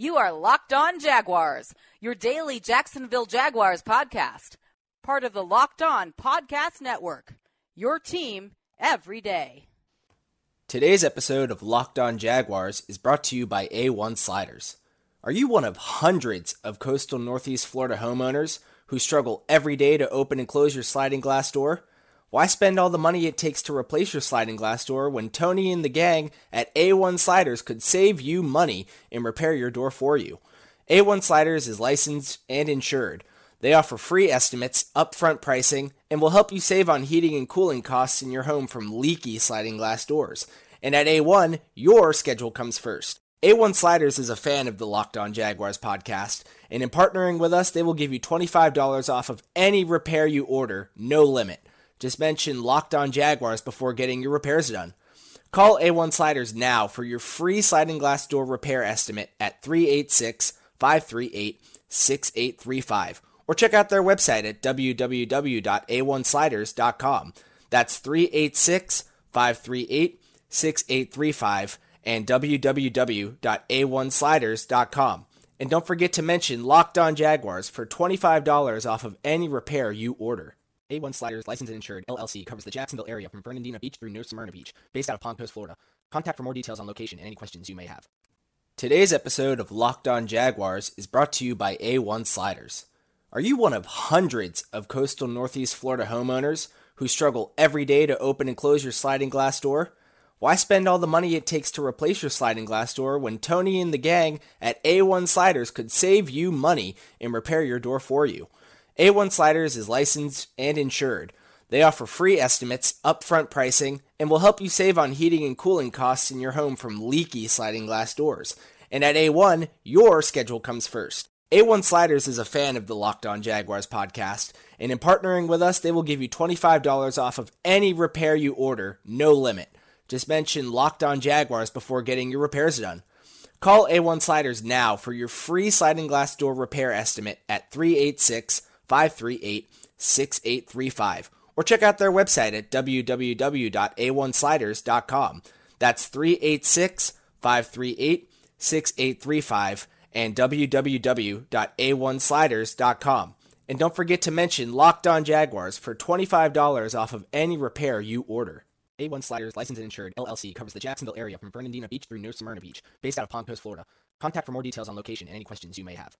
You are Locked On Jaguars, your daily Jacksonville Jaguars podcast, part of the Locked On Podcast Network. Your team every day. Today's episode of Locked On Jaguars is brought to you by A1 Sliders. Are you one of hundreds of coastal Northeast Florida homeowners who struggle every day to open and close your sliding glass door? Why spend all the money it takes to replace your sliding glass door when Tony and the gang at A1 Sliders could save you money and repair your door for you? A1 Sliders is licensed and insured. They offer free estimates, upfront pricing, and will help you save on heating and cooling costs in your home from leaky sliding glass doors. And at A1, your schedule comes first. A1 Sliders is a fan of the Locked On Jaguars podcast, and in partnering with us, they will give you $25 off of any repair you order, no limit. Just mention Locked On Jaguars before getting your repairs done. Call A1 Sliders now for your free sliding glass door repair estimate at 386 538 6835 or check out their website at www.a1sliders.com. That's 386 538 6835 and www.a1sliders.com. And don't forget to mention Locked On Jaguars for $25 off of any repair you order. A1 Sliders, licensed and insured, LLC, covers the Jacksonville area from Fernandina Beach through New Smyrna Beach, based out of Palm Coast, Florida. Contact for more details on location and any questions you may have. Today's episode of Locked On Jaguars is brought to you by A1 Sliders. Are you one of hundreds of coastal Northeast Florida homeowners who struggle every day to open and close your sliding glass door? Why spend all the money it takes to replace your sliding glass door when Tony and the gang at A1 Sliders could save you money and repair your door for you? A1 Sliders is licensed and insured. They offer free estimates, upfront pricing, and will help you save on heating and cooling costs in your home from leaky sliding glass doors. And at A1, your schedule comes first. A1 Sliders is a fan of the Locked On Jaguars podcast, and in partnering with us, they will give you $25 off of any repair you order, no limit. Just mention Locked On Jaguars before getting your repairs done. Call A1 Sliders now for your free sliding glass door repair estimate at 386 538 6835 or check out their website at www.a1sliders.com. That's 386 538 6835 and www.a1sliders.com. And don't forget to mention Locked On Jaguars for $25 off of any repair you order. A1 Sliders, licensed and insured, LLC, covers the Jacksonville area from Fernandina Beach through New Smyrna Beach, based out of Palm Coast, Florida. Contact for more details on location and any questions you may have.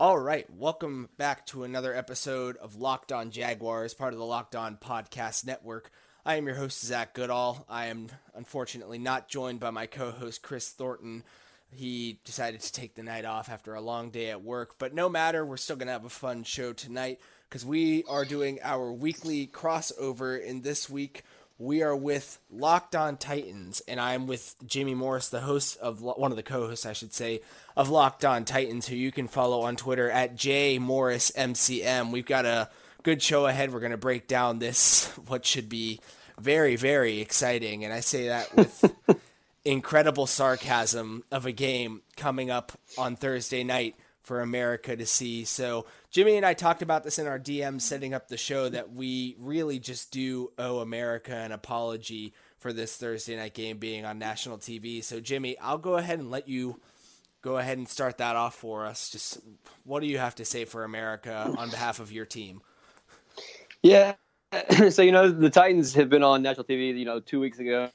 All right, welcome back to another episode of Locked On Jaguars, part of the Locked On Podcast Network. I am your host, Zach Goodall. I am unfortunately not joined by my co host, Chris Thornton. He decided to take the night off after a long day at work, but no matter, we're still going to have a fun show tonight because we are doing our weekly crossover. In this week, we are with Locked On Titans, and I'm with Jimmy Morris, the host of one of the co-hosts, I should say, of Locked On Titans, who you can follow on Twitter at jmorrismcm. We've got a good show ahead. We're going to break down this what should be very, very exciting, and I say that with incredible sarcasm of a game coming up on Thursday night for America to see. So Jimmy and I talked about this in our DM setting up the show that we really just do owe America an apology for this Thursday night game being on national TV. So Jimmy, I'll go ahead and let you go ahead and start that off for us. Just what do you have to say for America on behalf of your team? Yeah. So you know the Titans have been on national TV. You know, two weeks ago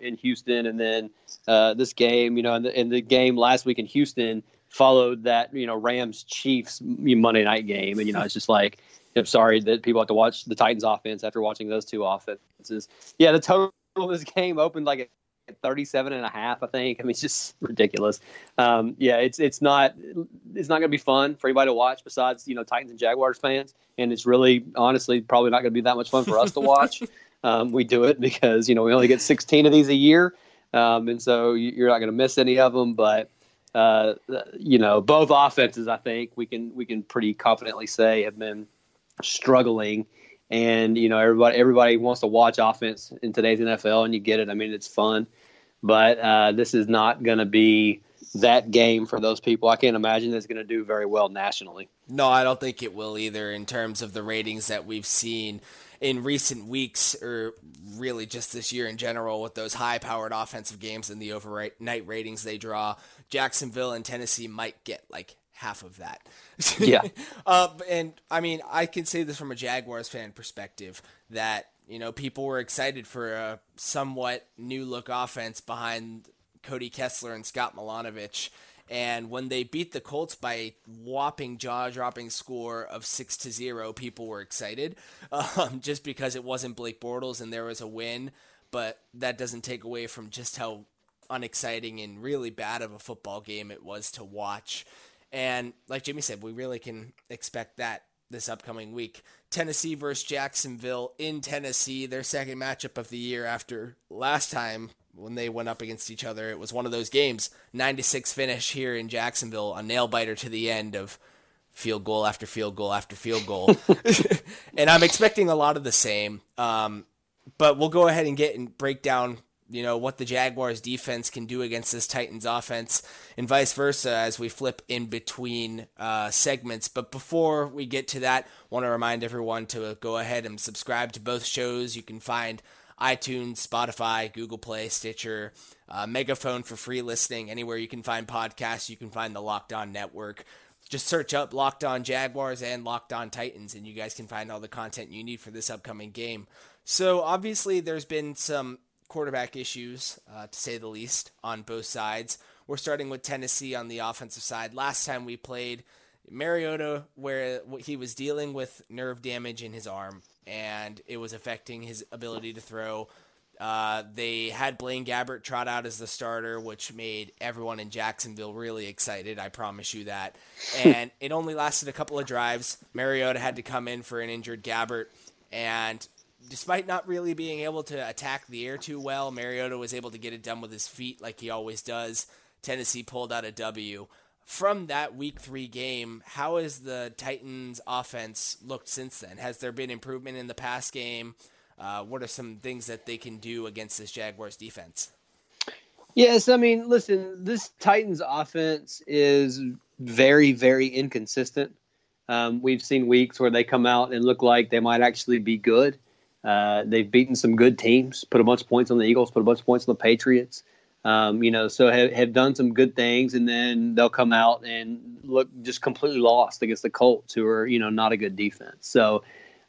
in Houston, and then uh, this game. You know, in the, in the game last week in Houston, followed that you know Rams Chiefs Monday night game, and you know it's just like I'm sorry that people have to watch the Titans offense after watching those two offenses. Yeah, the total of this game opened like at 37 and a half, I think. I mean, it's just ridiculous. Um, yeah, it's it's not it's not going to be fun for anybody to watch besides you know Titans and Jaguars fans, and it's really honestly probably not going to be that much fun for us to watch. Um, we do it because you know we only get 16 of these a year, um, and so you're not going to miss any of them, but uh, you know, both offenses, I think we can we can pretty confidently say have been struggling. And you know, everybody everybody wants to watch offense in today's NFL, and you get it. I mean, it's fun, but uh, this is not going to be that game for those people. I can't imagine it's going to do very well nationally. No, I don't think it will either in terms of the ratings that we've seen. in recent weeks, or really just this year in general, with those high powered offensive games and the overnight ratings they draw, Jacksonville and Tennessee might get like half of that. Yeah. uh, and I mean, I can say this from a Jaguars fan perspective that, you know, people were excited for a somewhat new look offense behind Cody Kessler and Scott Milanovich. And when they beat the Colts by a whopping jaw dropping score of six to zero, people were excited um, just because it wasn't Blake Bortles and there was a win. But that doesn't take away from just how unexciting and really bad of a football game it was to watch. And like Jimmy said, we really can expect that this upcoming week. Tennessee versus Jacksonville in Tennessee, their second matchup of the year after last time when they went up against each other. It was one of those games, 96 finish here in Jacksonville, a nail biter to the end of field goal after field goal after field goal. and I'm expecting a lot of the same. Um, but we'll go ahead and get and break down you know what the Jaguars defense can do against this Titans offense and vice versa as we flip in between uh, segments. But before we get to that, want to remind everyone to go ahead and subscribe to both shows. You can find iTunes, Spotify, Google Play, Stitcher, uh, Megaphone for free listening. Anywhere you can find podcasts, you can find the Locked On Network. Just search up Locked On Jaguars and Locked On Titans, and you guys can find all the content you need for this upcoming game. So obviously, there's been some quarterback issues, uh, to say the least, on both sides. We're starting with Tennessee on the offensive side. Last time we played Mariota, where he was dealing with nerve damage in his arm, and it was affecting his ability to throw. Uh, they had Blaine Gabbert trot out as the starter, which made everyone in Jacksonville really excited. I promise you that. And it only lasted a couple of drives. Mariota had to come in for an injured Gabbert, and despite not really being able to attack the air too well, Mariota was able to get it done with his feet like he always does. Tennessee pulled out a W. From that week three game, how has the Titans offense looked since then? Has there been improvement in the pass game? Uh, what are some things that they can do against this Jaguars defense? Yes, I mean, listen, this Titans offense is very, very inconsistent. Um, we've seen weeks where they come out and look like they might actually be good. Uh, they've beaten some good teams, put a bunch of points on the Eagles, put a bunch of points on the Patriots. Um, you know, so have, have done some good things, and then they'll come out and look just completely lost against the Colts, who are you know not a good defense. So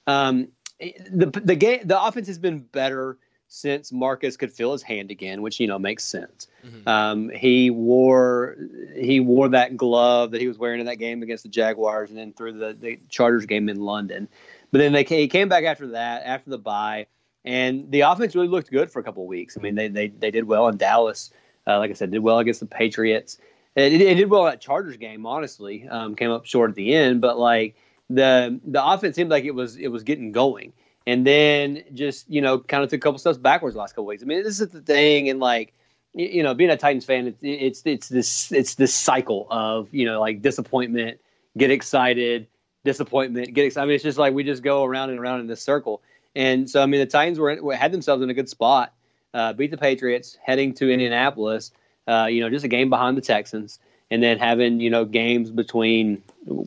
um, the the game the offense has been better since Marcus could feel his hand again, which you know makes sense. Mm-hmm. Um, he wore he wore that glove that he was wearing in that game against the Jaguars, and then through the, the Chargers game in London. But then they he came back after that, after the bye, and the offense really looked good for a couple weeks. I mean, they they, they did well in Dallas. Uh, like I said, did well against the Patriots. It, it did well that Chargers game. Honestly, um, came up short at the end, but like the the offense seemed like it was it was getting going, and then just you know kind of took a couple steps backwards last couple weeks. I mean, this is the thing, and like you know, being a Titans fan, it's it's it's this it's this cycle of you know like disappointment, get excited, disappointment, get excited. I mean, it's just like we just go around and around in this circle. And so, I mean, the Titans were had themselves in a good spot, uh, beat the Patriots, heading to Indianapolis. Uh, you know, just a game behind the Texans, and then having you know games between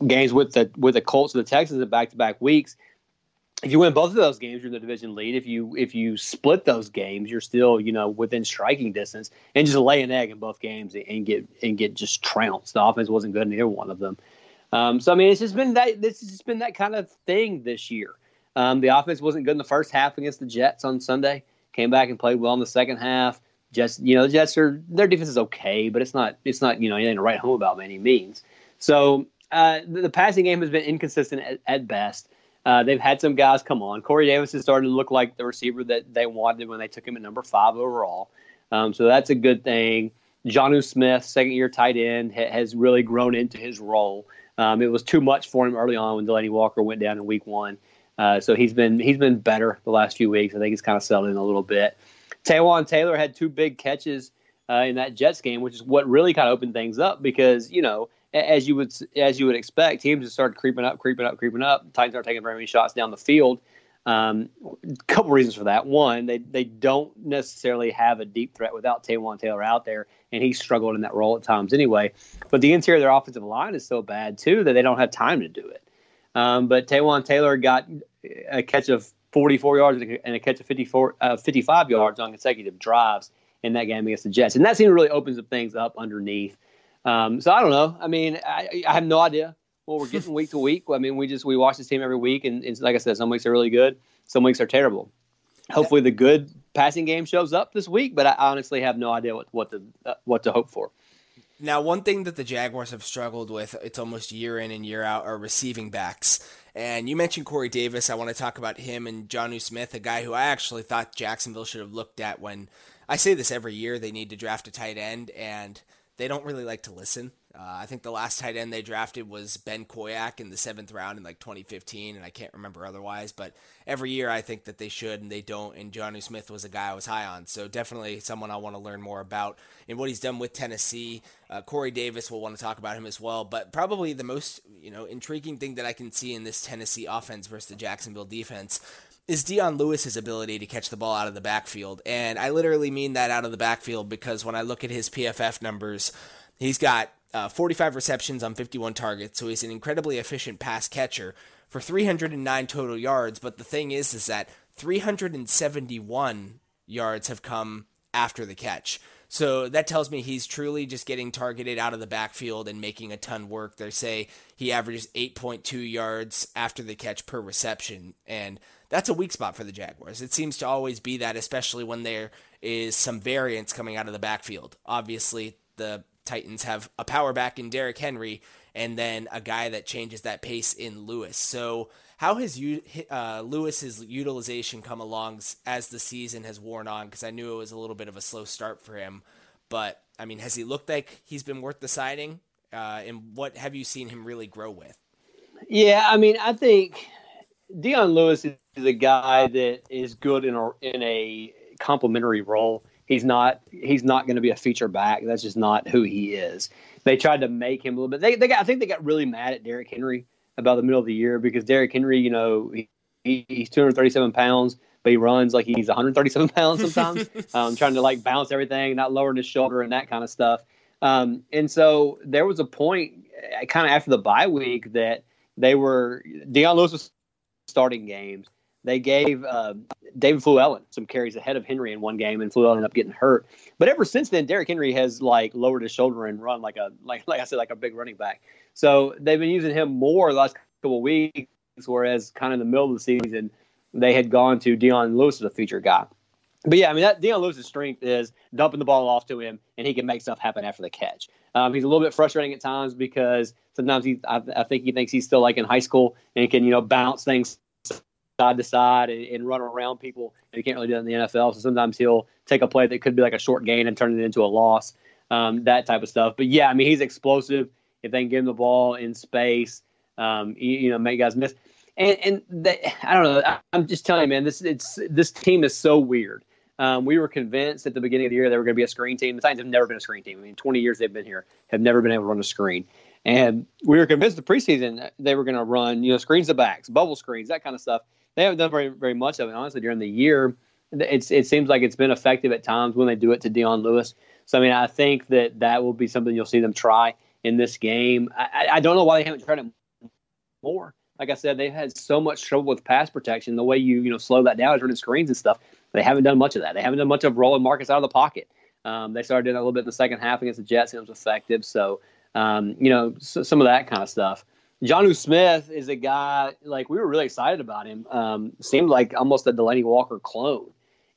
games with the with the Colts and the Texans in back to back weeks. If you win both of those games, you're in the division lead. If you if you split those games, you're still you know within striking distance, and just lay an egg in both games and get and get just trounced. The offense wasn't good in either one of them. Um, so I mean, it's just been that this has just been that kind of thing this year. Um, the offense wasn't good in the first half against the Jets on Sunday. Came back and played well in the second half. Just you know, the Jets are their defense is okay, but it's not it's not you know anything to write home about by any means. So uh, the, the, passing game has been inconsistent at, at best. Uh, they've had some guys come on. Corey Davis is starting to look like the receiver that they wanted when they took him at number five overall. Um, so that's a good thing. Jonnu Smith, second year tight end, ha- has really grown into his role. Um, it was too much for him early on when Delanie Walker went down in week one. Uh, so he's been he's been better the last few weeks. I think he's kind of settled in a little bit. Taywan Taylor had two big catches uh, in that Jets game, which is what really kind of opened things up because you know as you would as you would expect, teams just started creeping up, creeping up, creeping up. Titans aren't taking very many shots down the field. Um, a couple reasons for that. One, they they don't necessarily have a deep threat without Taywan Taylor out there, and he struggled in that role at times anyway. But the interior of their offensive line is so bad too that they don't have time to do it. Um, but Taywan Taylor got a catch of 44 yards and a catch of 54, uh, 55 yards on consecutive drives in that game against the Jets. And that seemed to really open some things up underneath. Um, so I don't know. I mean, I, I have no idea what we're getting week to week. I mean, we just we watch this team every week, and, and like I said, some weeks are really good, some weeks are terrible. Hopefully, the good passing game shows up this week, but I honestly have no idea what what to uh, what to hope for. Now, one thing that the Jaguars have struggled with, it's almost year in and year out, are receiving backs. And you mentioned Corey Davis. I want to talk about him and Jonnu Smith, a guy who I actually thought Jacksonville should have looked at when I say this every year they need to draft a tight end, and they don't really like to listen. Uh, I think the last tight end they drafted was Ben Koyack in the seventh round in like 2015, and I can't remember otherwise. But every year I think that they should, and they don't. And Jonnu Smith was a guy I was high on, so definitely someone I want to learn more about and what he's done with Tennessee. Uh, Corey Davis will want to talk about him as well. But probably the most you know intriguing thing that I can see in this Tennessee offense versus the Jacksonville defense is Dion Lewis's ability to catch the ball out of the backfield. And I literally mean that out of the backfield because when I look at his PFF numbers, he's got uh, 45 receptions on 51 targets, so he's an incredibly efficient pass catcher for 309 total yards. But the thing is, is that 371 yards have come after the catch. So that tells me he's truly just getting targeted out of the backfield and making a ton work. They say he averages 8.2 yards after the catch per reception, and that's a weak spot for the Jaguars. It seems to always be that, especially when there is some variance coming out of the backfield. Obviously, the Titans have a power back in Derrick Henry and then a guy that changes that pace in Lewis. So, how has you, uh, Lewis's utilization come along as the season has worn on? Because I knew it was a little bit of a slow start for him, but I mean, has he looked like he's been worth the signing? Uh, and what have you seen him really grow with? Yeah, I mean, I think Dion Lewis is a guy that is good in a in a complementary role. He's not he's not going to be a feature back. That's just not who he is. They tried to make him a little bit. They, they got, I think they got really mad at Derrick Henry about the middle of the year because Derrick Henry, you know, he, he's 237 pounds, but he runs like he's 137 pounds sometimes, um, trying to like balance everything, not lowering his shoulder and that kind of stuff. Um, and so there was a point, uh, kind of after the bye week, that they were Dion Lewis was starting games. They gave uh, David Fluellen some carries ahead of Henry in one game, and Fluellen ended up getting hurt. But ever since then, Derrick Henry has like lowered his shoulder and run like a like like I said like a big running back. So they've been using him more the last couple weeks, whereas kind of in the middle of the season they had gone to Dion Lewis as a feature guy. But yeah, I mean that Dion Lewis's strength is dumping the ball off to him, and he can make stuff happen after the catch. Um, he's a little bit frustrating at times because sometimes he, I, I, think he thinks he's still like in high school and can, you know, bounce things side to side and, and, run around people. And he can't really do that in the NFL. So sometimes he'll take a play that could be like a short gain and turn it into a loss, um, that type of stuff. But yeah, I mean, he's explosive. If they can give him the ball in space, um, you, you, know, make guys miss. And, and they, I don't know. I, I'm just telling you, man, this it's this team is so weird. Um, we were convinced at the beginning of the year they were going to be a screen team. The Titans have never been a screen team. I mean, 20 years they've been here, have never been able to run a screen. And we were convinced the preseason they were going to run, you know, screens to backs, bubble screens, that kind of stuff they haven't done very very much of it honestly during the year. It's it seems like it's been effective at times when they do it to Dion Lewis. So I mean, I think that that will be something you'll see them try in this game. I, I don't know why they haven't tried it more. Like I said, they've had so much trouble with pass protection. The way you you know slow that down is running screens and stuff. They haven't done much of that. They haven't done much of rolling Marcus out of the pocket. Um, they started doing that a little bit in the second half against the Jets, and it was effective. So, um, you know, so, some of that kind of stuff. Jonnu Smith is a guy like we were really excited about him. Um, seemed like almost a Delanie Walker clone,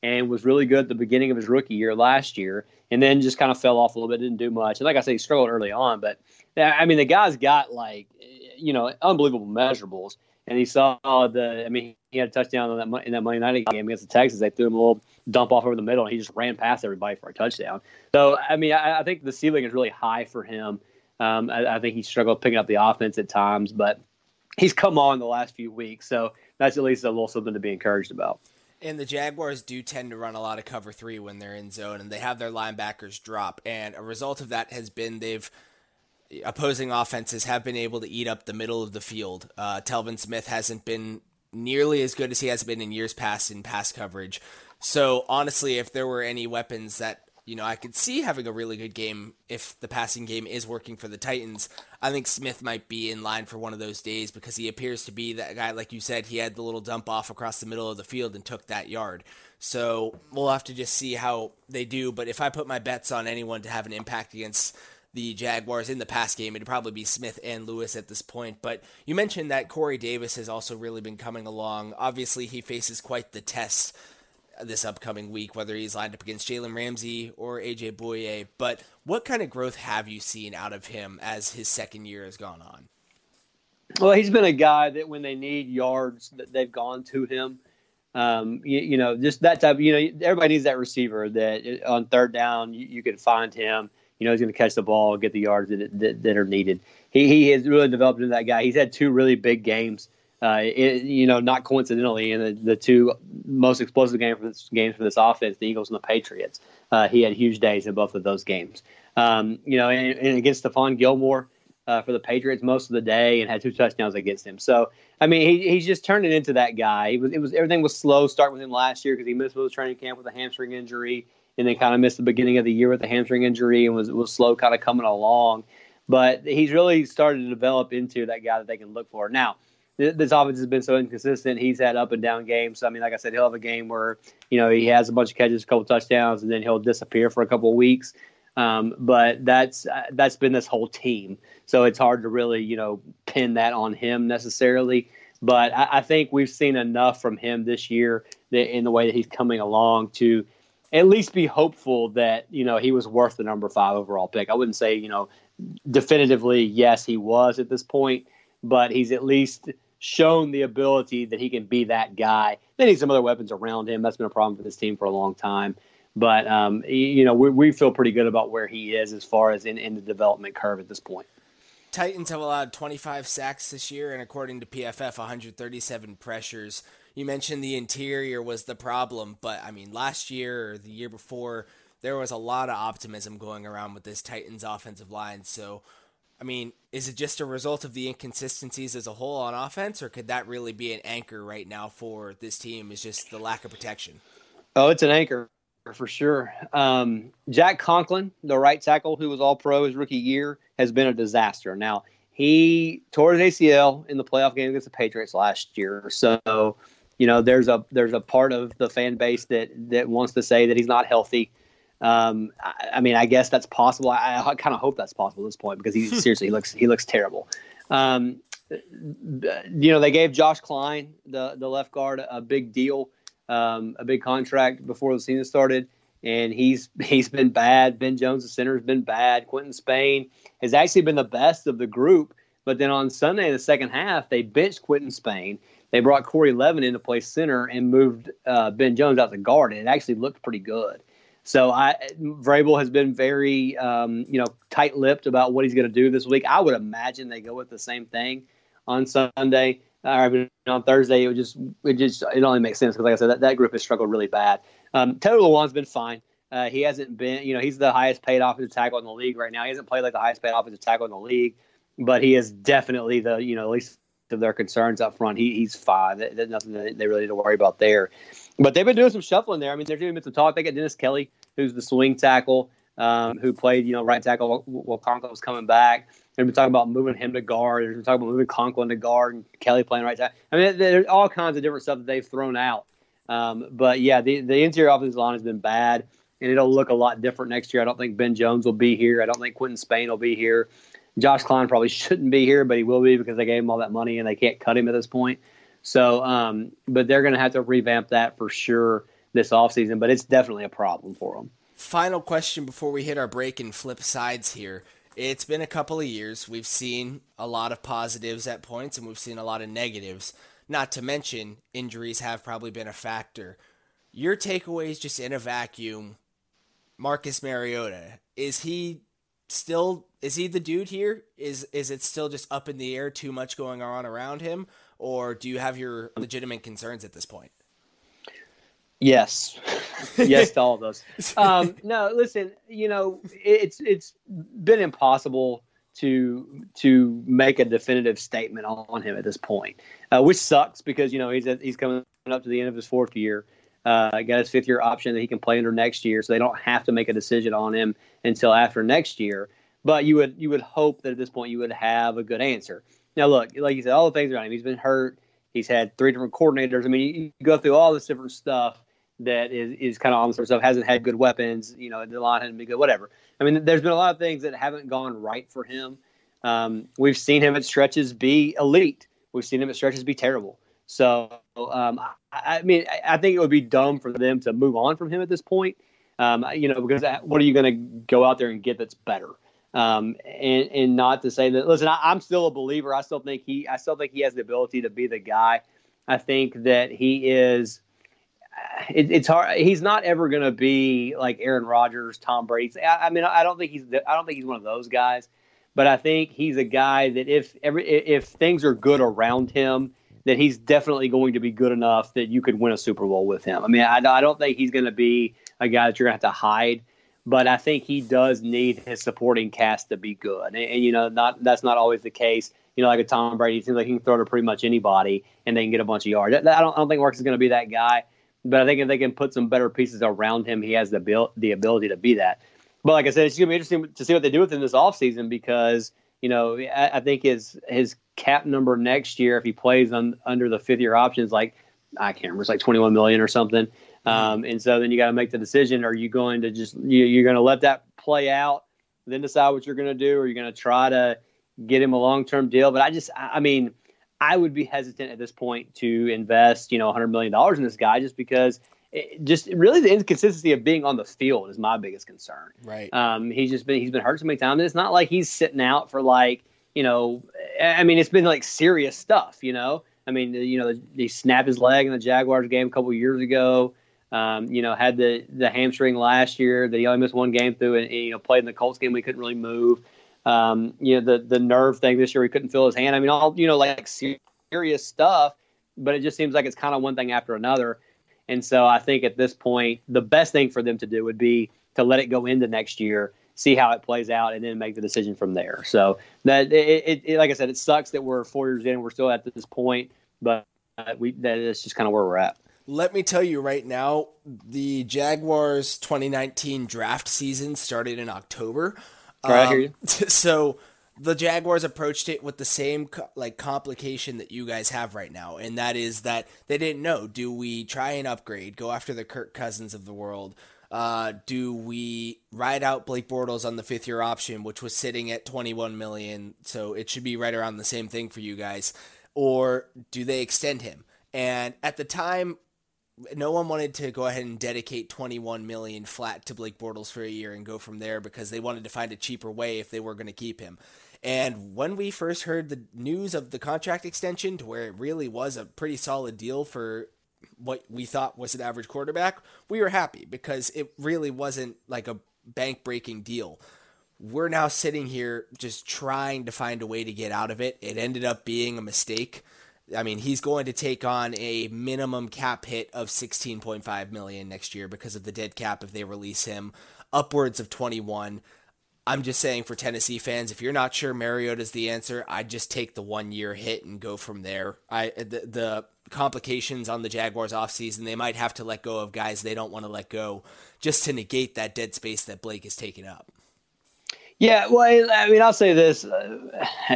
and was really good at the beginning of his rookie year last year, and then just kind of fell off a little bit, didn't do much. And like I said, he struggled early on, but I mean the guy's got like you know unbelievable measurables. And he saw the, I mean, he had a touchdown on that in that Monday night game against the Texans. They threw him a little dump off over the middle, and he just ran past everybody for a touchdown. So, I mean, I, I think the ceiling is really high for him. Um, I, I, think he struggled picking up the offense at times, but he's come on the last few weeks, so that's at least a little something to be encouraged about. And the Jaguars do tend to run a lot of cover three when they're in zone, and they have their linebackers drop. And a result of that has been they've opposing offenses have been able to eat up the middle of the field. Uh, Telvin Smith hasn't been nearly as good as he has been in years past in pass coverage. So honestly, if there were any weapons that you know, I could see having a really good game if the passing game is working for the Titans. I think Smith might be in line for one of those days because he appears to be that guy, like you said, he had the little dump off across the middle of the field and took that yard. So we'll have to just see how they do. But if I put my bets on anyone to have an impact against the Jaguars in the pass game, it'd probably be Smith and Lewis at this point. But you mentioned that Corey Davis has also really been coming along. Obviously, he faces quite the test this upcoming week, whether he's lined up against Jalen Ramsey or AJ Bouye. But what kind of growth have you seen out of him as his second year has gone on? Well, he's been a guy that when they need yards, that they've gone to him. Um, you, you, know, just that type. Of, You know, everybody needs that receiver that on third down you, you can find him. You know, he's going to catch the ball, get the yards that, that, that are needed. He he has really developed into that guy. He's had two really big games uh, it, you know, not coincidentally, in the, the two most explosive game for this, games for this offense, the Eagles and the Patriots, uh, he had huge days in both of those games. Um, you know, and, and against Stephon Gilmore uh, for the Patriots most of the day, and had two touchdowns against him. So, I mean, he, he's just turning into that guy. He was, it was everything was slow starting with him last year because he missed the training camp with a hamstring injury, and then kind of missed the beginning of the year with a hamstring injury, and was was slow kind of coming along. But he's really started to develop into that guy that they can look for now this offense has been so inconsistent. He's had up and down games. I mean, like I said, he'll have a game where you know he has a bunch of catches, a couple touchdowns, and then he'll disappear for a couple of weeks. Um, but that's uh, that's been this whole team, so it's hard to really you know pin that on him necessarily. But I, I think we've seen enough from him this year that in the way that he's coming along to at least be hopeful that you know he was worth the number five overall pick. I wouldn't say you know definitively yes he was at this point, but he's at least shown the ability that he can be that guy. They need some other weapons around him. That's been a problem for this team for a long time. But um, you know, we, we feel pretty good about where he is as far as in, in the development curve at this point. Titans have allowed 25 sacks this year, and according to PFF, 137 pressures. You mentioned the interior was the problem, but I mean, last year or the year before, there was a lot of optimism going around with this Titans offensive line. So, I mean, is it just a result of the inconsistencies as a whole on offense, or could that really be an anchor right now for this team? Is just the lack of protection? Oh, it's an anchor for sure. Um, Jack Conklin, the right tackle who was All Pro his rookie year, has been a disaster. Now he tore his ACL in the playoff game against the Patriots last year, so you know there's a there's a part of the fan base that that wants to say that he's not healthy. Um, I, I, mean, I guess that's possible. I, I kind of hope that's possible at this point because he seriously he looks he looks terrible. Um, you know, they gave Josh Kline the the left guard, a big deal, um, a big contract before the season started, and he's he's been bad. Ben Jones, the center, has been bad. Quinton Spain has actually been the best of the group. But then on Sunday, in the second half, they benched Quinton Spain. They brought Corey Levin in to play center and moved uh, Ben Jones out to guard, and it actually looked pretty good. So I Vrabel has been very um, you know tight-lipped about what he's going to do this week. I would imagine they go with the same thing on Sunday. Mean, on Thursday, it would just it just it only makes sense because, like I said, that, that group has struggled really bad. Um, Taylor Lewan's been fine. Uh, he hasn't been, you know, he's the highest paid offensive tackle in the league right now. He hasn't played like the highest paid offensive tackle in the league, but he is definitely the, you know, at least of their concerns up front. He, he's fine. There's nothing they really need to worry about there. But they've been doing some shuffling there. I mean, they're doing some talk. They got Dennis Kelly, who's the swing tackle, um, who played, you know, right tackle while Conklin was coming back. They've been talking about moving him to guard. They've been talking about moving Conklin to guard and Kelly playing right tackle. I mean, there's all kinds of different stuff that they've thrown out. Um, but yeah, the, the interior offensive line has been bad, and it'll look a lot different next year. I don't think Ben Jones will be here. I don't think Quinton Spain will be here. Josh Kline probably shouldn't be here, but he will be because they gave him all that money and they can't cut him at this point. So, um, but they're going to have to revamp that for sure this offseason, but it's definitely a problem for them. Final question before we hit our break and flip sides here. It's been a couple of years. We've seen a lot of positives at points and we've seen a lot of negatives. Not to mention, injuries have probably been a factor. Your takeaways just in a vacuum Marcus Mariota, is he still is he the dude here? Is is it still just up in the air? Too much going on around him, or do you have your legitimate concerns at this point? Yes, yes to all of those. Um, no, listen, you know it's it's been impossible to to make a definitive statement on him at this point, uh, which sucks because you know he's he's coming up to the end of his fourth year. Uh, got his fifth year option that he can play under next year, so they don't have to make a decision on him until after next year. But you would you would hope that at this point you would have a good answer. Now, look, like you said, all the things around him. He's been hurt. He's had three different coordinators. I mean, you, you go through all this different stuff that is, is kind of on the sort of stuff. Hasn't had good weapons. You know, the line hasn't been good. Whatever. I mean, there's been a lot of things that haven't gone right for him. Um, we've seen him at stretches be elite. We've seen him at stretches be terrible. So, um, I, mean, I, think it would be dumb for them to move on from him at this point. Um, you know, because what are you going to go out there and get that's better? Um, and, and not to say that, listen, I, am still a believer. I still think he, I still think he has the ability to be the guy. I think that he is, it, it's hard. He's not ever going to be like Aaron Rodgers, Tom Brady. I, I mean, I don't think he's, I don't think he's one of those guys, but I think he's a guy that if every, if things are good around him, that he's definitely going to be good enough that you could win a Super Bowl with him. I mean, I, I don't think he's going to be a guy that you're going to have to hide but I think he does need his supporting cast to be good. And, and, you know, not that's not always the case. You know, like a Tom Brady, it seems like he can throw to pretty much anybody and they can get a bunch of yards. I don't, I don't think Marks is going to be that guy, but I think if they can put some better pieces around him, he has the bil- the ability to be that. But like I said, it's going to be interesting to see what they do with him this offseason because you know I, I, think his his cap number next year, if he plays on, under the fifth year options, like I can't remember, it's like twenty one million or something. Um, and so then you got to make the decision: Are you going to just you, you're going to let that play out, then decide what you're going to do, or you're going to try to get him a long term deal? But I just, I mean, I would be hesitant at this point to invest, you know, 100 million dollars in this guy just because. It, just really the inconsistency of being on the field is my biggest concern. Right. Um, he's just been he's been hurt so many times. And it's not like he's sitting out for like you know. I mean, it's been like serious stuff. You know. I mean, you know, he snapped his leg in the Jaguars game a couple years ago. Um, you know, had the the hamstring last year that he only missed one game through, and, and you know played in the Colts game. We couldn't really move. Um, you know, the the nerve thing this year, he couldn't feel his hand. I mean, all you know, like serious stuff. But it just seems like it's kind of one thing after another. And so I think at this point, the best thing for them to do would be to let it go into next year, see how it plays out, and then make the decision from there. So that it, it, it like I said, it sucks that we're four years in, we're still at this point, but we that is just kind of where we're at let me tell you right now, the Jaguars 2019 draft season started in October. Right, um, I hear you. So the Jaguars approached it with the same like complication that you guys have right now, and that is that they didn't know: do we try and upgrade, go after the Kirk Cousins of the world? Uh, do we ride out Blake Bortles on the fifth year option, which was sitting at 21 million, so it should be right around the same thing for you guys, or do they extend him? And at the time, no one wanted to go ahead and dedicate 21 million flat to Blake Bortles for a year and go from there because they wanted to find a cheaper way if they were going to keep him. And when we first heard the news of the contract extension to where it really was a pretty solid deal for what we thought was an average quarterback, we were happy because it really wasn't like a bank breaking deal. We're now sitting here just trying to find a way to get out of it. It ended up being a mistake. I mean, he's going to take on a minimum cap hit of 16.5 million next year because of the dead cap if they release him, upwards of 21. I'm just saying for Tennessee fans, if you're not sure Mariota's the answer, I'd just take the one year hit and go from there. I the, the complications on the Jaguars offseason, they might have to let go of guys they don't want to let go just to negate that dead space that Blake has taken up. Yeah, well, I mean, I'll say this. Uh,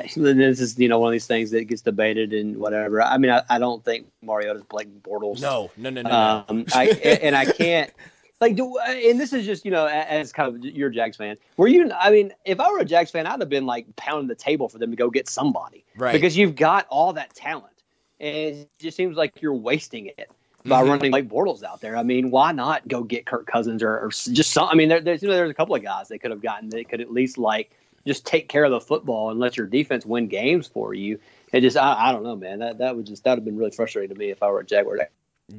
this is, you know, one of these things that gets debated and whatever. I mean, I, I don't think Mariota's Blake Bortles. No, no, no, no. Um, no. I, and I can't, like, do, and this is just, you know, as kind of your Jags fan. Were you, I mean, if I were a Jags fan, I'd have been like pounding the table for them to go get somebody. Right. Because you've got all that talent. And it just seems like you're wasting it by mm-hmm. running like Bortles out there. I mean, why not go get Kirk Cousins or, or just some? I mean, there, there's you know, there's a couple of guys they could have gotten. They could at least like just take care of the football and let your defense win games for you. It just I, I don't know, man. That that would just that would have been really frustrating to me if I were a Jaguar.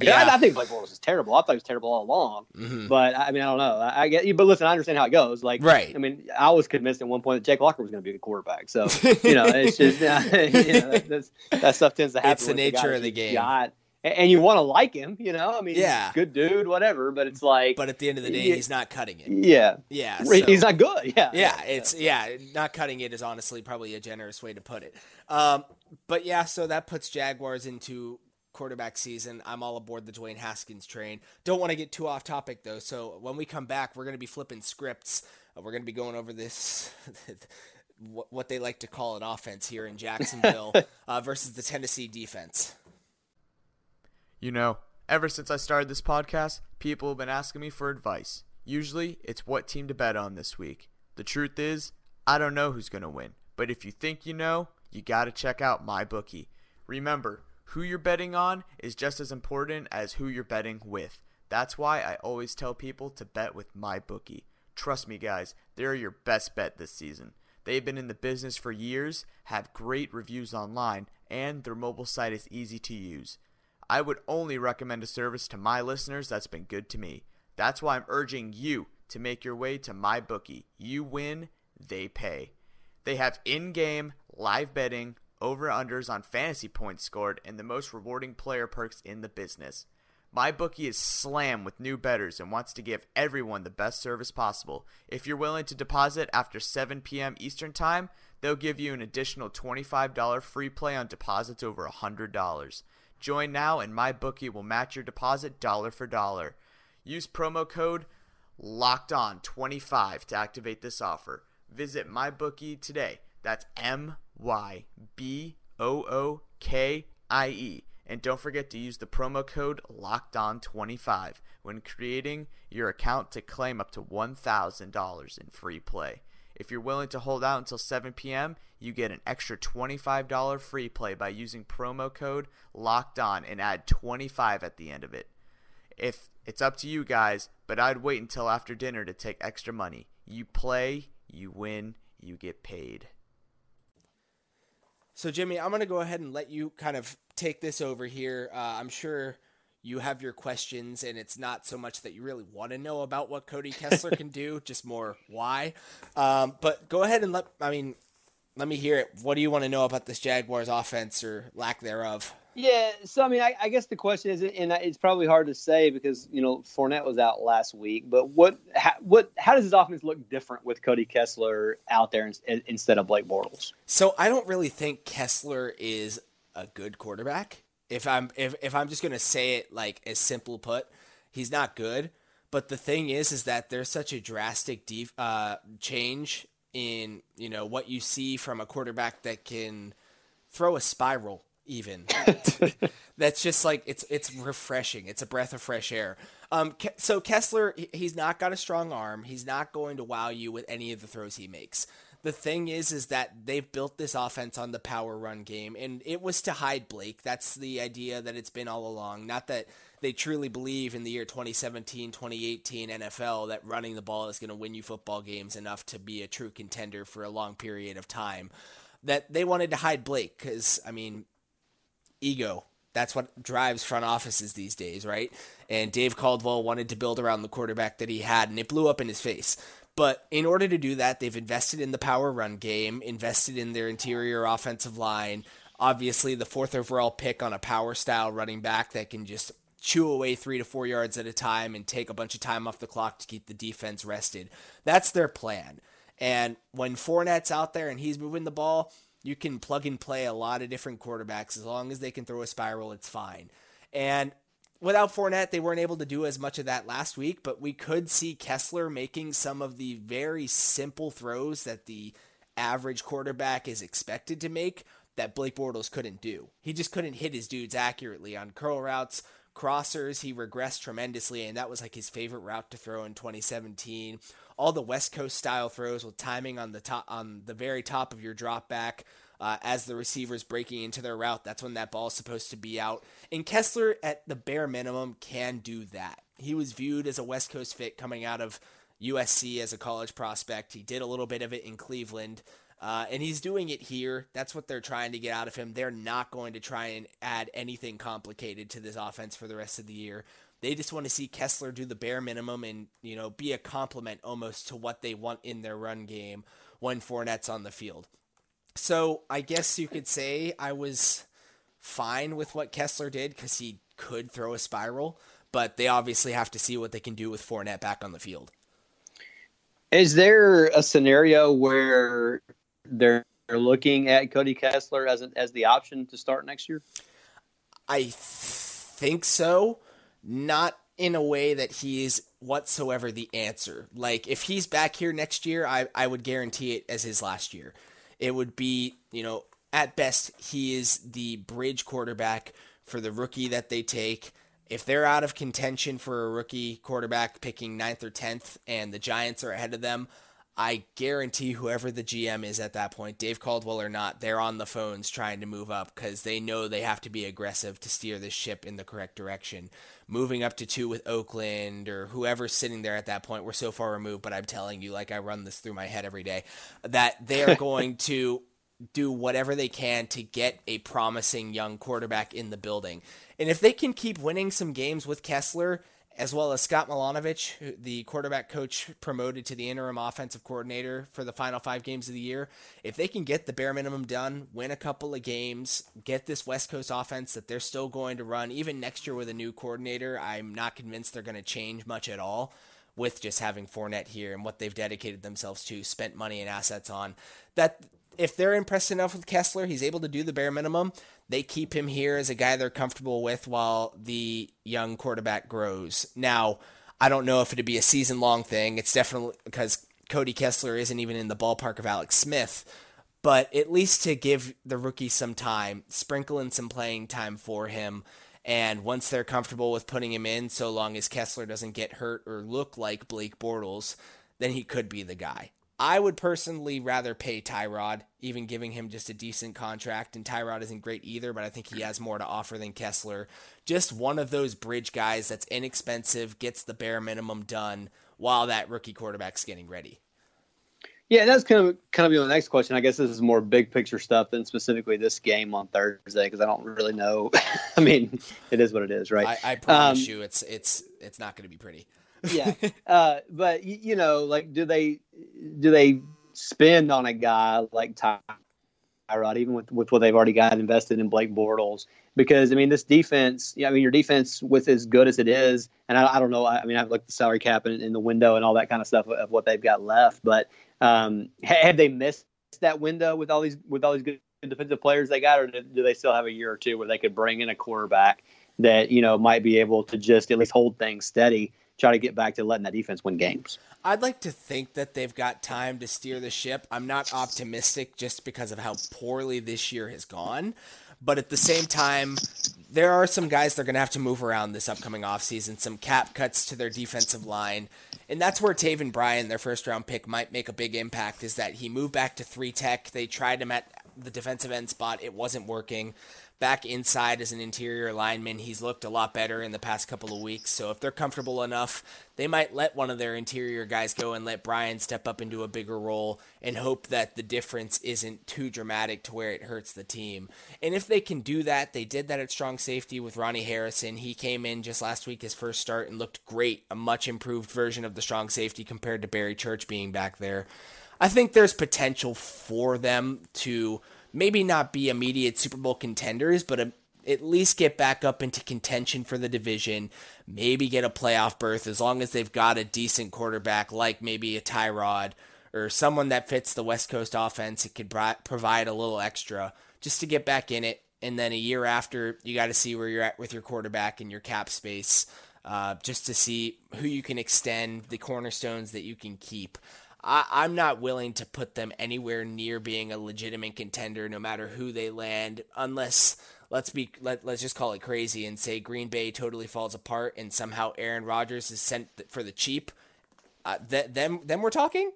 Yeah, I, I, think Blake Bortles is terrible. I thought he was terrible all along. Mm-hmm. But I mean, I don't know. I, I, get you. But listen, I understand how it goes. Like, right? I mean, I was convinced at one point that Jake Locker was going to be the quarterback. So you know, it's just you know, that, that, stuff tends to happen. It's the nature the of the game. Got, and you want to like him, you know. I mean, yeah, good dude, whatever. But it's like, but at the end of the day, yeah, he's not cutting it. Yeah, yeah, so, he's not good. Yeah, yeah, it's yeah, not cutting it is honestly probably a generous way to put it. Um, but yeah, so that puts Jaguars into quarterback season. I'm all aboard the Dwayne Haskins train. Don't want to get too off topic though. So when we come back, we're going to be flipping scripts. Uh, we're going to be going over this. what they like to call an offense here in Jacksonville uh, versus the Tennessee defense. You know, ever since I started this podcast, people have been asking me for advice. Usually, it's what team to bet on this week. The truth is, I don't know who's going to win, but if you think you know, you got to check out my bookie. Remember, who you're betting on is just as important as who you're betting with. That's why I always tell people to bet with my bookie. Trust me, guys, they're your best bet this season. They've been in the business for years, have great reviews online, and their mobile site is easy to use. I would only recommend a service to my listeners that's been good to me. That's why I'm urging you to make your way to my bookie. You win, they pay. They have in-game live betting, over-unders on fantasy points scored, and the most rewarding player perks in the business. My bookie is slammed with new bettors and wants to give everyone the best service possible. If you're willing to deposit after 7 p.m. Eastern Time, they'll give you an additional $25 free play on deposits over $100. Join now and my bookie will match your deposit dollar for dollar. Use promo code locked on 25 to activate this offer. Visit my bookie today. That's M Y B O O K I E and don't forget to use the promo code LOCKEDON25 when creating your account to claim up to $1,000 in free play. If you're willing to hold out until 7 p.m., you get an extra $25 free play by using promo code Locked On and add 25 at the end of it. If it's up to you guys, but I'd wait until after dinner to take extra money. You play, you win, you get paid. So Jimmy, I'm going to go ahead and let you kind of take this over here. Uh, I'm sure you have your questions, and it's not so much that you really want to know about what Cody Kessler can do, just more why. Um, but go ahead and let I mean, let me hear it. What do you want to know about this Jaguars offense or lack thereof? Yeah, so I mean, I, I, guess the question is, and it's probably hard to say because you know Fournette was out last week. But what, how, what, how does his offense look different with Cody Kessler out there instead of Blake Bortles? So I don't really think Kessler is a good quarterback. If I'm if, if I'm just gonna say it like as simple put, he's not good. But the thing is, is that there's such a drastic def- uh, change in you know what you see from a quarterback that can throw a spiral even. That's just like it's it's refreshing. It's a breath of fresh air. Um, so Kessler, he's not got a strong arm. He's not going to wow you with any of the throws he makes the thing is is that they've built this offense on the power run game and it was to hide Blake. That's the idea that it's been all along. Not that they truly believe in the year 2017, 2018 NFL that running the ball is going to win you football games enough to be a true contender for a long period of time. That they wanted to hide Blake cuz I mean ego. That's what drives front offices these days, right? And Dave Caldwell wanted to build around the quarterback that he had and it blew up in his face. But in order to do that, they've invested in the power run game, invested in their interior offensive line. Obviously, the fourth overall pick on a power style running back that can just chew away three to four yards at a time and take a bunch of time off the clock to keep the defense rested. That's their plan. And when Fournette's out there and he's moving the ball, you can plug and play a lot of different quarterbacks. As long as they can throw a spiral, it's fine. And without Fournette, they weren't able to do as much of that last week, but we could see Kessler making some of the very simple throws that the average quarterback is expected to make that Blake Bortles couldn't do. He just couldn't hit his dudes accurately on curl routes, crossers. He regressed tremendously, and that was like his favorite route to throw in 2017. All the West Coast style throws with timing on the top, on the very top of your drop back uh, as the receivers breaking into their route. That's when that ball is supposed to be out. And Kessler, at the bare minimum, can do that. He was viewed as a West Coast fit coming out of USC as a college prospect. He did a little bit of it in Cleveland. Uh, and he's doing it here. That's what they're trying to get out of him. They're not going to try and add anything complicated to this offense for the rest of the year. They just want to see Kessler do the bare minimum and you know be a complement almost to what they want in their run game when Fournette's on the field. So I guess you could say I was fine with what Kessler did because he could throw a spiral, but they obviously have to see what they can do with Fournette back on the field. Is there a scenario where they're looking at Cody Kessler as a, as the option to start next year? I think so. Not in a way that he's whatsoever the answer. Like if he's back here next year, I, I would guarantee it as his last year. It would be, you know, at best he is the bridge quarterback for the rookie that they take. If they're out of contention for a rookie quarterback picking ninth or tenth and the Giants are ahead of them, I guarantee whoever the GM is at that point, Dave Caldwell or not, they're on the phones trying to move up because they know they have to be aggressive to steer this ship in the correct direction. Moving up to two with Oakland or whoever's sitting there at that point, we're so far removed, but I'm telling you, like I run this through my head every day, that they're going to do whatever they can to get a promising young quarterback in the building. And if they can keep winning some games with Kessler, as well as Scott Milanovich, the quarterback coach promoted to the interim offensive coordinator for the final five games of the year. If they can get the bare minimum done, win a couple of games, get this West Coast offense that they're still going to run, even next year with a new coordinator, I'm not convinced they're going to change much at all with just having Fournette here and what they've dedicated themselves to, spent money and assets on. That if they're impressed enough with Kessler, he's able to do the bare minimum. They keep him here as a guy they're comfortable with while the young quarterback grows. Now, I don't know if it'd be a season long thing. It's definitely because Cody Kessler isn't even in the ballpark of Alex Smith, but at least to give the rookie some time, sprinkle in some playing time for him. And once they're comfortable with putting him in, so long as Kessler doesn't get hurt or look like Blake Bortles, then he could be the guy. I would personally rather pay Tyrod, even giving him just a decent contract. And Tyrod isn't great either, but I think he has more to offer than Kessler. Just one of those bridge guys that's inexpensive, gets the bare minimum done while that rookie quarterback's getting ready. Yeah, that's kind of kind of be the next question. I guess this is more big picture stuff than specifically this game on Thursday because I don't really know. I mean, it is what it is, right? I, I promise um, you, it's it's it's not going to be pretty yeah, uh, but you know, like, do they do they spend on a guy like Tyrod, even with with what they've already got invested in Blake Bortles? Because I mean, this defense, yeah, I mean, your defense with as good as it is, and I, I don't know, I, I mean, I've looked the salary cap in, in, the window and all that kind of stuff of what they've got left, but um, have they missed that window with all these with all these good defensive players they got, or do they still have a year or two where they could bring in a quarterback that you know might be able to just at least hold things steady? Try to get back to letting that defense win games. I'd like to think that they've got time to steer the ship. I'm not optimistic just because of how poorly this year has gone. But at the same time, there are some guys they're going to have to move around this upcoming offseason, some cap cuts to their defensive line. And that's where Taven Bryan, their first round pick, might make a big impact is that he moved back to three tech. They tried him at the defensive end spot, it wasn't working back inside as an interior lineman. He's looked a lot better in the past couple of weeks. So if they're comfortable enough, they might let one of their interior guys go and let Bryan step up into a bigger role and hope that the difference isn't too dramatic to where it hurts the team. And if they can do that, they did that at strong safety with Ronnie Harrison. He came in just last week, his first start, and looked great, a much improved version of the strong safety compared to Barry Church being back there. I think there's potential for them to maybe not be immediate Super Bowl contenders, but a, at least get back up into contention for the division, maybe get a playoff berth as long as they've got a decent quarterback like maybe a Tyrod or someone that fits the West Coast offense. It could provide a little extra just to get back in it. And then a year after, you got to see where you're at with your quarterback and your cap space, uh, just to see who you can extend, the cornerstones that you can keep. I, am not willing to put them anywhere near being a legitimate contender, no matter who they land, unless let's be let, let's just call it crazy and say Green Bay totally falls apart and somehow Aaron Rodgers is sent for the cheap. Uh, th- them then we're talking.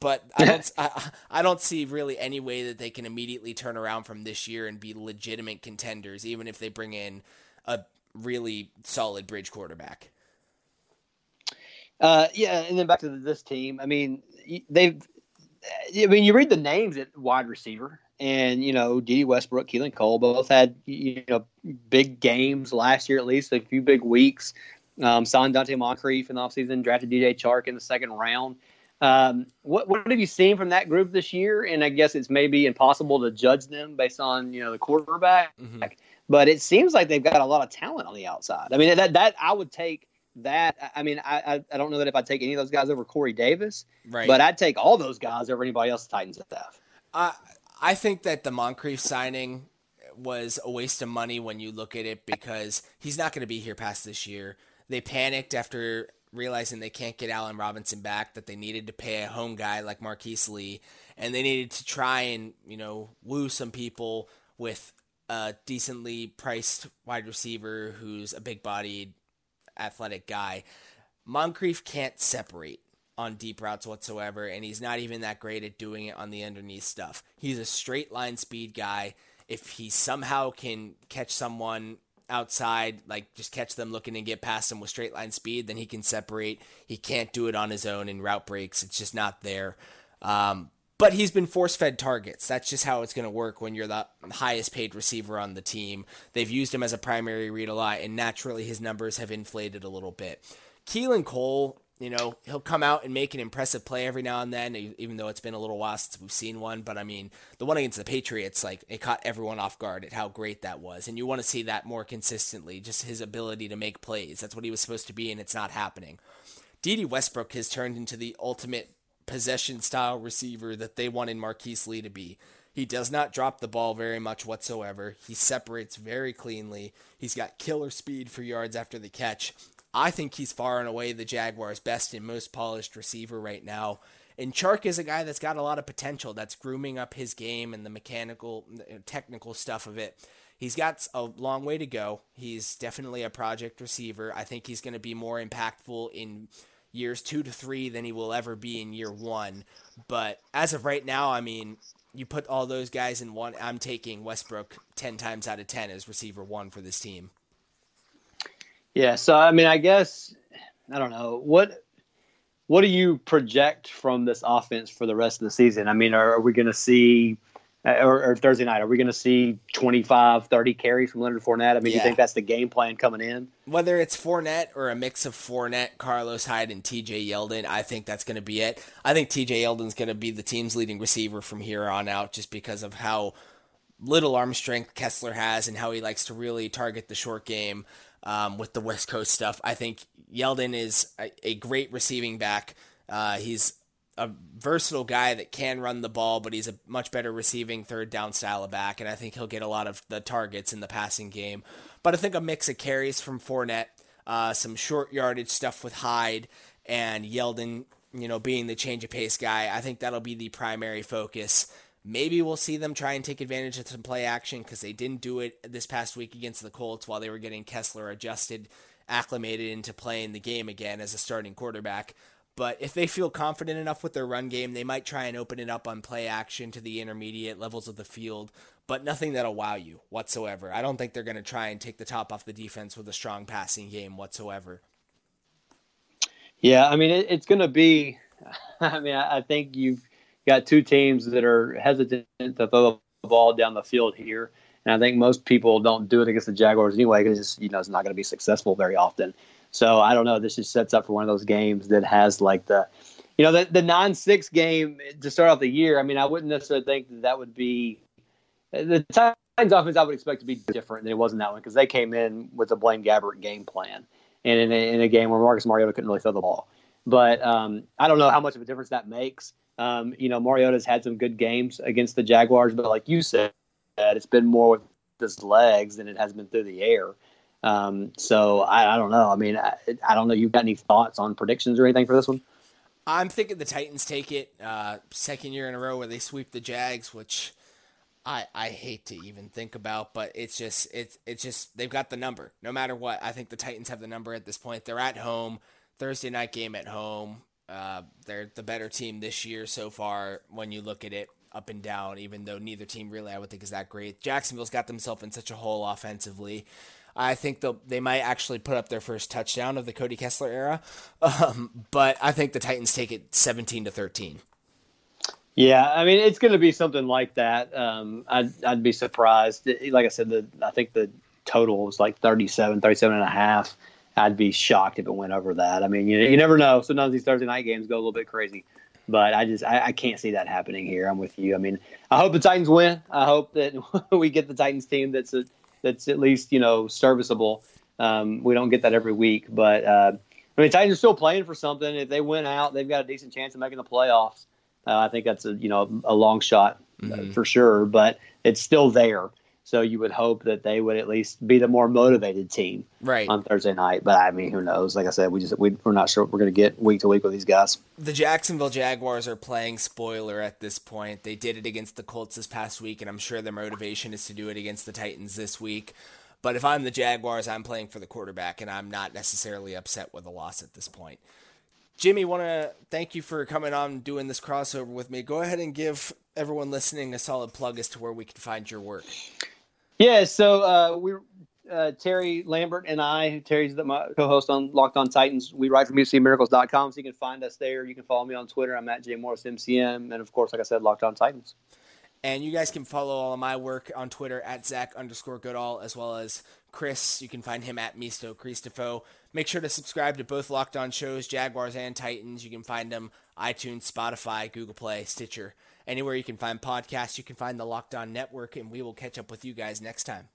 But I don't I, I don't see really any way that they can immediately turn around from this year and be legitimate contenders, even if they bring in a really solid bridge quarterback. Uh, yeah, and then back to this team. I mean, they've. I mean, you read the names at wide receiver, and you know, Dede Westbrook, Keelan Cole, both had you know big games last year, at least a few big weeks. Um, signed Donte Moncrief in the offseason, drafted DJ Chark in the second round. Um, what what have you seen from that group this year? And I guess it's maybe impossible to judge them based on you know the quarterback, mm-hmm. but it seems like they've got a lot of talent on the outside. I mean, that that I would take that I mean I, I don't know that if I'd take any of those guys over Corey Davis, right? But I'd take all those guys over anybody else the Titans have. Uh, I think that the Moncrief signing was a waste of money when you look at it because he's not going to be here past this year. They panicked after realizing they can't get Allen Robinson back, that they needed to pay a home guy like Marquise Lee, and they needed to try and, you know, woo some people with a decently priced wide receiver who's a big bodied, athletic guy. Moncrief can't separate on deep routes whatsoever, and he's not even that great at doing it on the underneath stuff. He's a straight line speed guy. If he somehow can catch someone outside, like just catch them looking and get past them with straight line speed, then he can separate. He can't do it on his own in route breaks. It's just not there. Um, but he's been force fed targets. That's just how it's going to work when you're the highest paid receiver on the team. They've used him as a primary read a lot, and naturally his numbers have inflated a little bit. Keelan Cole you know, he'll come out and make an impressive play every now and then, even though it's been a little while since we've seen one. But I mean, the one against the Patriots, like, it caught everyone off guard at how great that was. And you want to see that more consistently, just his ability to make plays. That's what he was supposed to be, and it's not happening. Dede Westbrook has turned into the ultimate possession style receiver that they wanted Marquise Lee to be. He does not drop the ball very much whatsoever. He separates very cleanly. He's got killer speed for yards after the catch. I think he's far and away the Jaguars' best and most polished receiver right now. And Chark is a guy that's got a lot of potential, that's grooming up his game and the mechanical, uh, technical stuff of it. He's got a long way to go. He's definitely a project receiver. I think he's going to be more impactful in years two to three than he will ever be in year one. But as of right now, I mean, you put all those guys in one. I'm taking Westbrook 10 times out of 10 as receiver one for this team. Yeah, so I mean, I guess I don't know what what do you project from this offense for the rest of the season? I mean, are, are we going to see or, or, Thursday night, are we going to see 25, 30 carries from Leonard Fournette? I mean, yeah. you think that's the game plan coming in? Whether it's Fournette or a mix of Fournette, Carlos Hyde, and TJ Yeldon, I think that's going to be it. I think TJ Yeldon's going to be the team's leading receiver from here on out just because of how little arm strength Kessler has and how he likes to really target the short game um, with the West Coast stuff. I think Yeldon is a, a great receiving back. Uh, he's a versatile guy that can run the ball, but he's a much better receiving third down style of back, and I think he'll get a lot of the targets in the passing game. But I think a mix of carries from Fournette, uh, some short yardage stuff with Hyde, and Yeldon, you know, being the change of pace guy, I think that'll be the primary focus. Maybe we'll see them try and take advantage of some play action because they didn't do it this past week against the Colts while they were getting Kessler adjusted, acclimated into playing the game again as a starting quarterback. But if they feel confident enough with their run game, they might try and open it up on play action to the intermediate levels of the field, but nothing that'll wow you whatsoever. I don't think they're going to try and take the top off the defense with a strong passing game whatsoever. Yeah, I mean, it, it's going to be. I mean, I, I think you've got two teams that are hesitant to throw the ball down the field here. And I think most people don't do it against the Jaguars anyway because you know it's not going to be successful very often. So I don't know. This just sets up for one of those games that has like the, you know, the the nine six game to start off the year. I mean, I wouldn't necessarily think that that would be the Titans offense. I would expect to be different than it was in that one because they came in with a Blaine Gabbert game plan, and in a, in a game where Marcus Mariota couldn't really throw the ball. But um, I don't know how much of a difference that makes. Um, you know, Mariota's had some good games against the Jaguars, but like you said, it's been more with his legs than it has been through the air. Um, so I, I, don't know. I mean, I, I, don't know. You got any thoughts on predictions or anything for this one? I'm thinking the Titans take it uh, second year in a row where they sweep the Jags, which I I hate to even think about, but it's just it's it's just they've got the number. No matter what, I think the Titans have the number at this point. They're at home. Thursday night game at home. Uh, they're the better team this year so far when you look at it up and down, even though neither team really I would think is that great. Jacksonville's got themselves in such a hole offensively. I think they they might actually put up their first touchdown of the Cody Kessler era, um, but I think the Titans take it 17 to 13. Yeah, I mean it's going to be something like that. Um, I'd, I'd be surprised. Like I said, the I think the total was like 37, 37 and a half. I'd be shocked if it went over that. I mean, you, you never know. Sometimes these Thursday night games go a little bit crazy, but I just I, I, can't see that happening here. I'm with you. I mean, I hope the Titans win. I hope that we get the Titans team that's a, that's at least you know serviceable. Um, we don't get that every week, but uh, I mean, Titans are still playing for something. If they win out, they've got a decent chance of making the playoffs. Uh, I think that's a you know a long shot mm-hmm. for sure, but it's still there. So you would hope that they would at least be the more motivated team right. on Thursday night. But I mean, who knows? Like I said, we just we, we're not sure what we're going to get week to week with these guys. The Jacksonville Jaguars are playing spoiler at this point. They did it against the Colts this past week, and I'm sure their motivation is to do it against the Titans this week. But if I'm the Jaguars, I'm playing for the quarterback, and I'm not necessarily upset with a loss at this point. Jimmy, want to thank you for coming on doing this crossover with me. Go ahead and give everyone listening a solid plug as to where we can find your work. Yeah, so uh, we uh, Terry Lambert and I, Terry's the, my co-host on Locked On Titans. We write for MusicMiracles.com, so you can find us there. You can follow me on Twitter. I'm at J Morris MCM, and of course, like I said, Locked On Titans. And you guys can follow all of my work on Twitter at Zach underscore Goodall, as well as Chris. You can find him at Misto Christopho. Make sure to subscribe to both Locked On shows, Jaguars and Titans. You can find them iTunes, Spotify, Google Play, Stitcher. Anywhere you can find podcasts, you can find the Locked On Network, and we will catch up with you guys next time.